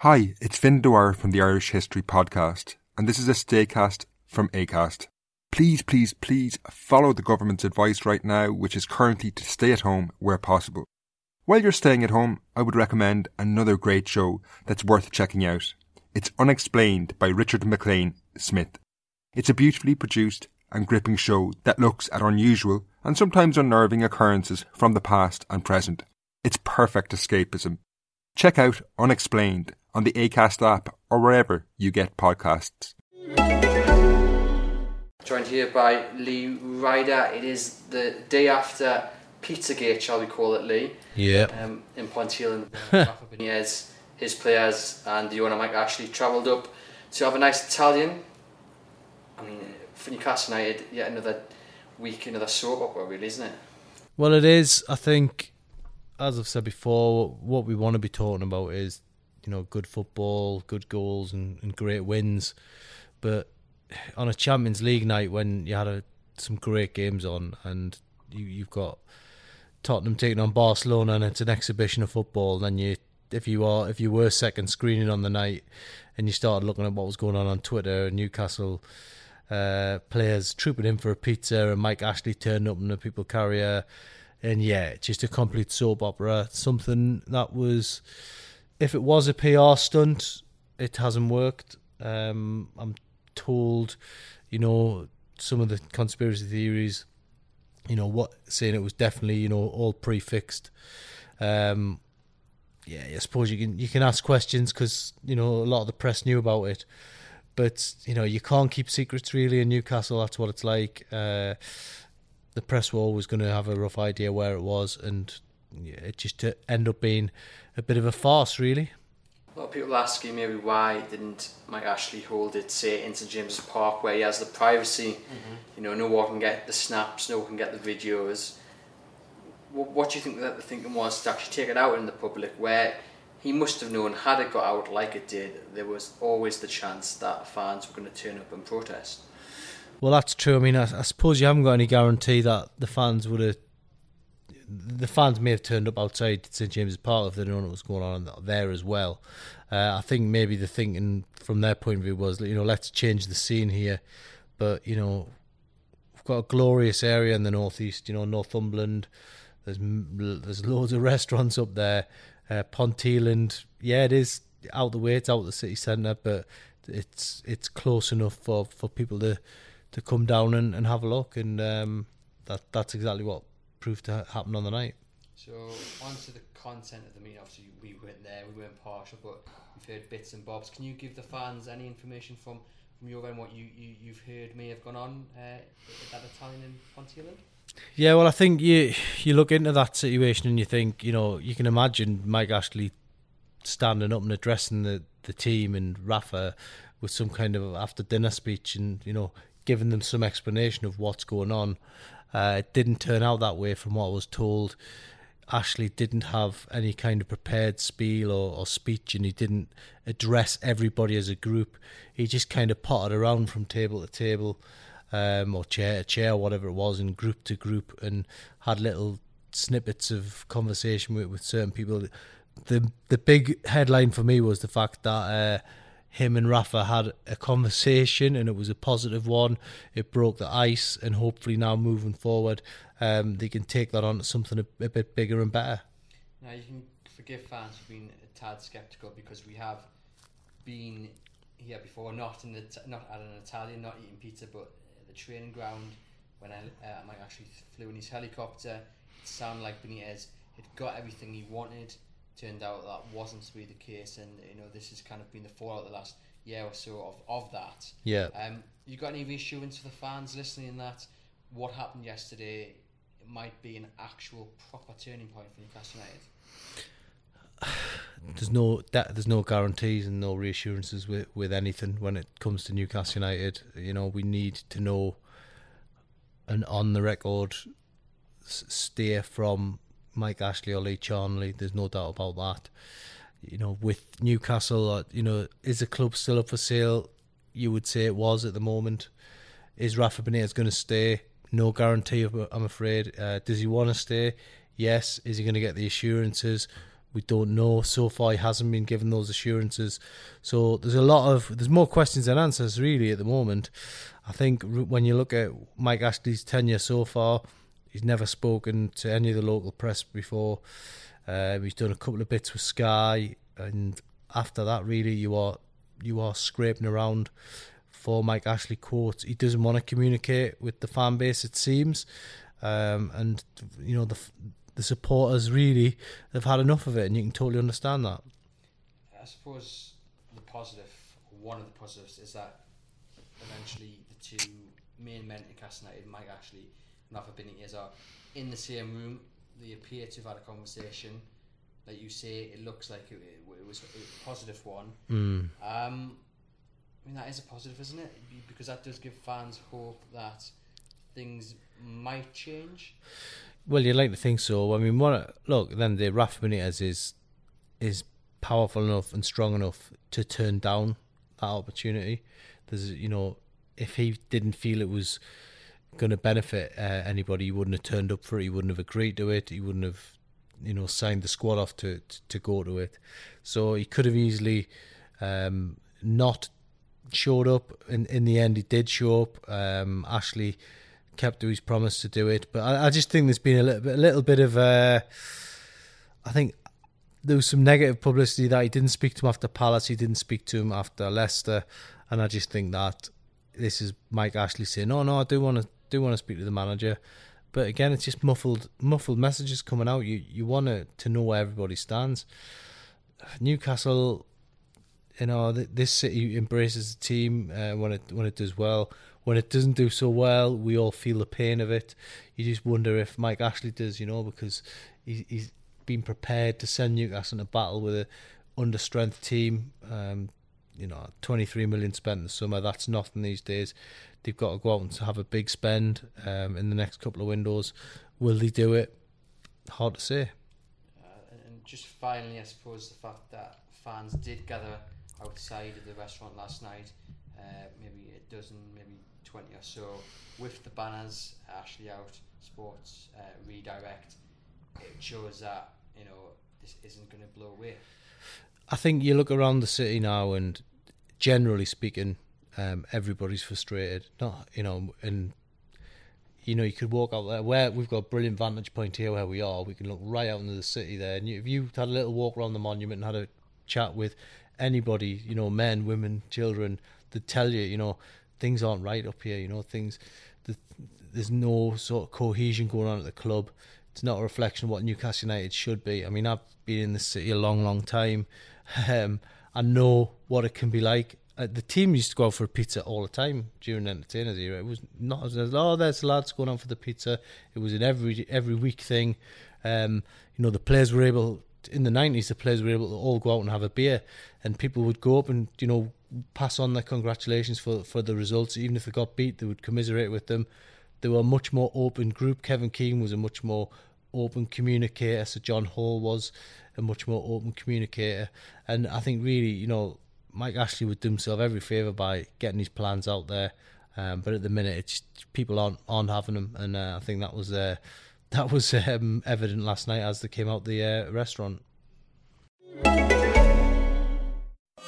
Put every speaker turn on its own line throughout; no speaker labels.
Hi, it's Finn Dwyer from the Irish History Podcast, and this is a staycast from ACAST. Please, please, please follow the government's advice right now, which is currently to stay at home where possible. While you're staying at home, I would recommend another great show that's worth checking out. It's Unexplained by Richard MacLean Smith. It's a beautifully produced and gripping show that looks at unusual and sometimes unnerving occurrences from the past and present. It's perfect escapism. Check out Unexplained on the ACAST app or wherever you get podcasts.
Joined here by Lee Ryder. It is the day after Pizzagate, shall we call it, Lee?
Yeah.
Um, in Ponteland, Rafa Benitez, his players, and the owner Mike Ashley travelled up to have a nice Italian. I mean, for Newcastle United, yet another week, another soap opera, really, isn't it?
Well, it is. I think, as I've said before, what we want to be talking about is, you know, good football, good goals, and, and great wins. But on a Champions League night, when you had a, some great games on, and you, you've got Tottenham taking on Barcelona, and it's an exhibition of football, then you, if you are, if you were second screening on the night, and you started looking at what was going on on Twitter, Newcastle uh, players trooping in for a pizza, and Mike Ashley turned up in a people carrier, and yeah, just a complete soap opera. Something that was, if it was a PR stunt, it hasn't worked. Um, I'm told, you know, some of the conspiracy theories, you know, what saying it was definitely, you know, all prefixed. Um, yeah, I suppose you can you can ask questions because you know a lot of the press knew about it, but you know you can't keep secrets really in Newcastle. That's what it's like. Uh, the press were always going to have a rough idea where it was, and it just uh, to end up being a bit of a farce, really.
A lot of people asking maybe why didn't Mike Ashley hold it, say, in St James's Park where he has the privacy, mm-hmm. you know, no one can get the snaps, no one can get the videos. What, what do you think that the thinking was to actually take it out in the public where he must have known had it got out like it did, there was always the chance that fans were going to turn up and protest.
Well, that's true. I mean, I, I suppose you haven't got any guarantee that the fans would have. The fans may have turned up outside St James's Park if they'd known what was going on there as well. Uh, I think maybe the thinking from their point of view was, you know, let's change the scene here. But you know, we've got a glorious area in the northeast. You know, Northumberland. There's there's loads of restaurants up there. Uh, Ponteland, yeah, it is out the way. It's out the city centre, but it's it's close enough for, for people to to come down and, and have a look, and um, that that's exactly what proved to happen on the night.
So, onto the content of the meeting. Obviously, we weren't there, we weren't partial, but we've heard bits and bobs. Can you give the fans any information from, from your end, what you, you, you've heard may have gone on uh, at that Italian in Ponteland?
Yeah, well, I think you you look into that situation and you think, you know, you can imagine Mike Ashley standing up and addressing the, the team and Rafa with some kind of after dinner speech and you know giving them some explanation of what's going on. Uh, it didn't turn out that way from what I was told. Ashley didn't have any kind of prepared spiel or, or speech, and he didn't address everybody as a group. He just kind of potted around from table to table, um, or chair to chair, whatever it was, and group to group, and had little snippets of conversation with, with certain people. The the big headline for me was the fact that uh, him and Rafa had a conversation, and it was a positive one. It broke the ice, and hopefully now moving forward, um, they can take that on to something a, a bit bigger and better.
Now, you can forgive fans for being a tad sceptical because we have been here before, not in the not at an Italian, not eating pizza, but at the training ground when I, uh, actually flew in his helicopter. It sounded like Benitez had got everything he wanted. Turned out that wasn't to be the case, and you know this has kind of been the fallout the last year or so of, of that.
Yeah.
Um, you got any reassurance for the fans listening that what happened yesterday might be an actual proper turning point for Newcastle United?
there's no that there's no guarantees and no reassurances with with anything when it comes to Newcastle United. You know, we need to know an on the record steer from Mike Ashley or Lee Charnley. There's no doubt about that. You know, with Newcastle, uh, you know, is the club still up for sale? You would say it was at the moment. Is Rafa Benitez going to stay? No guarantee, I'm afraid. Uh, does he want to stay? Yes. Is he going to get the assurances? We don't know. So far, he hasn't been given those assurances. So there's a lot of there's more questions than answers really at the moment. I think when you look at Mike Ashley's tenure so far, he's never spoken to any of the local press before. Uh, he's done a couple of bits with Sky, and after that, really, you are you are scraping around for Mike Ashley quotes. He doesn't want to communicate with the fan base, it seems, um, and you know the the supporters really have had enough of it, and you can totally understand that.
I suppose the positive, one of the positives, is that eventually the two main men in Newcastle United, Mike Ashley and Rafa Benitez, are in the same room. They appear to have had a conversation. Like you say, it looks like it, it was a positive one.
Mm.
Um, I mean, that is a positive, isn't it? Because that does give fans hope that things might change.
Well, you'd like to think so. I mean, look then the Rafa Benitez is is powerful enough and strong enough to turn down that opportunity. There's, you know, if he didn't feel it was going to benefit uh, anybody, he wouldn't have turned up for it. He wouldn't have agreed to it. He wouldn't have, you know, signed the squad off to to, to go to it. So he could have easily um, not showed up. In in the end, he did show up. Um, Ashley kept to his promise to do it. But I, I just think there's been a little bit, a little bit of, uh, I think there was some negative publicity that he didn't speak to him after Palace, he didn't speak to him after Leicester, and I just think that this is Mike Ashley saying, "No, no, I do want to do want to speak to the manager." But again, it's just muffled muffled messages coming out. You you want to to know where everybody stands. Newcastle, you know, this city embraces the team uh, when it when it does well when it doesn't do so well, we all feel the pain of it. You just wonder if Mike Ashley does, you know, because he, he's been prepared to send Newcastle into battle with a under strength team. Um, you know, 23 million spent in the summer. That's nothing these days. They've got to go out and have a big spend um, in the next couple of windows. Will they do it? Hard to say.
Uh, and just finally, I suppose the fact that fans did gather outside of the restaurant last night, uh, maybe a dozen, maybe 20 or so with the banners Ashley out sports uh, redirect it shows that you know this isn't going to blow away
I think you look around the city now and generally speaking um, everybody's frustrated not you know and you know you could walk out there where we've got a brilliant vantage point here where we are we can look right out into the city there and you, if you had a little walk around the monument and had a chat with anybody you know men women children to tell you you know things aren't right up here. You know, things the, there's no sort of cohesion going on at the club. It's not a reflection of what Newcastle United should be. I mean, I've been in the city a long, long time. Um, I know what it can be like. Uh, the team used to go out for pizza all the time during entertainers era. It was not as oh, there's lads going on for the pizza. It was an every every week thing. Um, you know, the players were able in the nineties. The players were able to all go out and have a beer, and people would go up and you know pass on their congratulations for, for the results. Even if they got beat, they would commiserate with them. They were a much more open group. Kevin Keegan was a much more open communicator. Sir John Hall was a much more open communicator. And I think really, you know, Mike Ashley would do himself every favour by getting his plans out there. Um, but at the minute, it's people aren't aren't having them, and uh, I think that was uh, that was um, evident last night as they came out the uh, restaurant.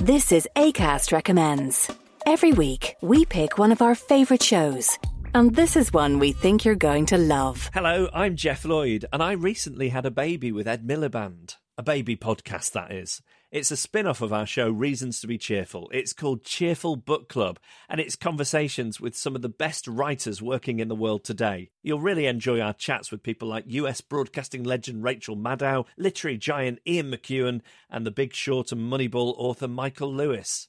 This is ACAST Recommends. Every week, we pick one of our favourite shows. And this is one we think you're going to love.
Hello, I'm Geoff Lloyd, and I recently had a baby with Ed Miliband. A baby podcast, that is. It's a spin off of our show, Reasons to Be Cheerful. It's called Cheerful Book Club, and it's conversations with some of the best writers working in the world today. You'll really enjoy our chats with people like US broadcasting legend Rachel Maddow, literary giant Ian McEwan, and the big short and Moneyball author Michael Lewis.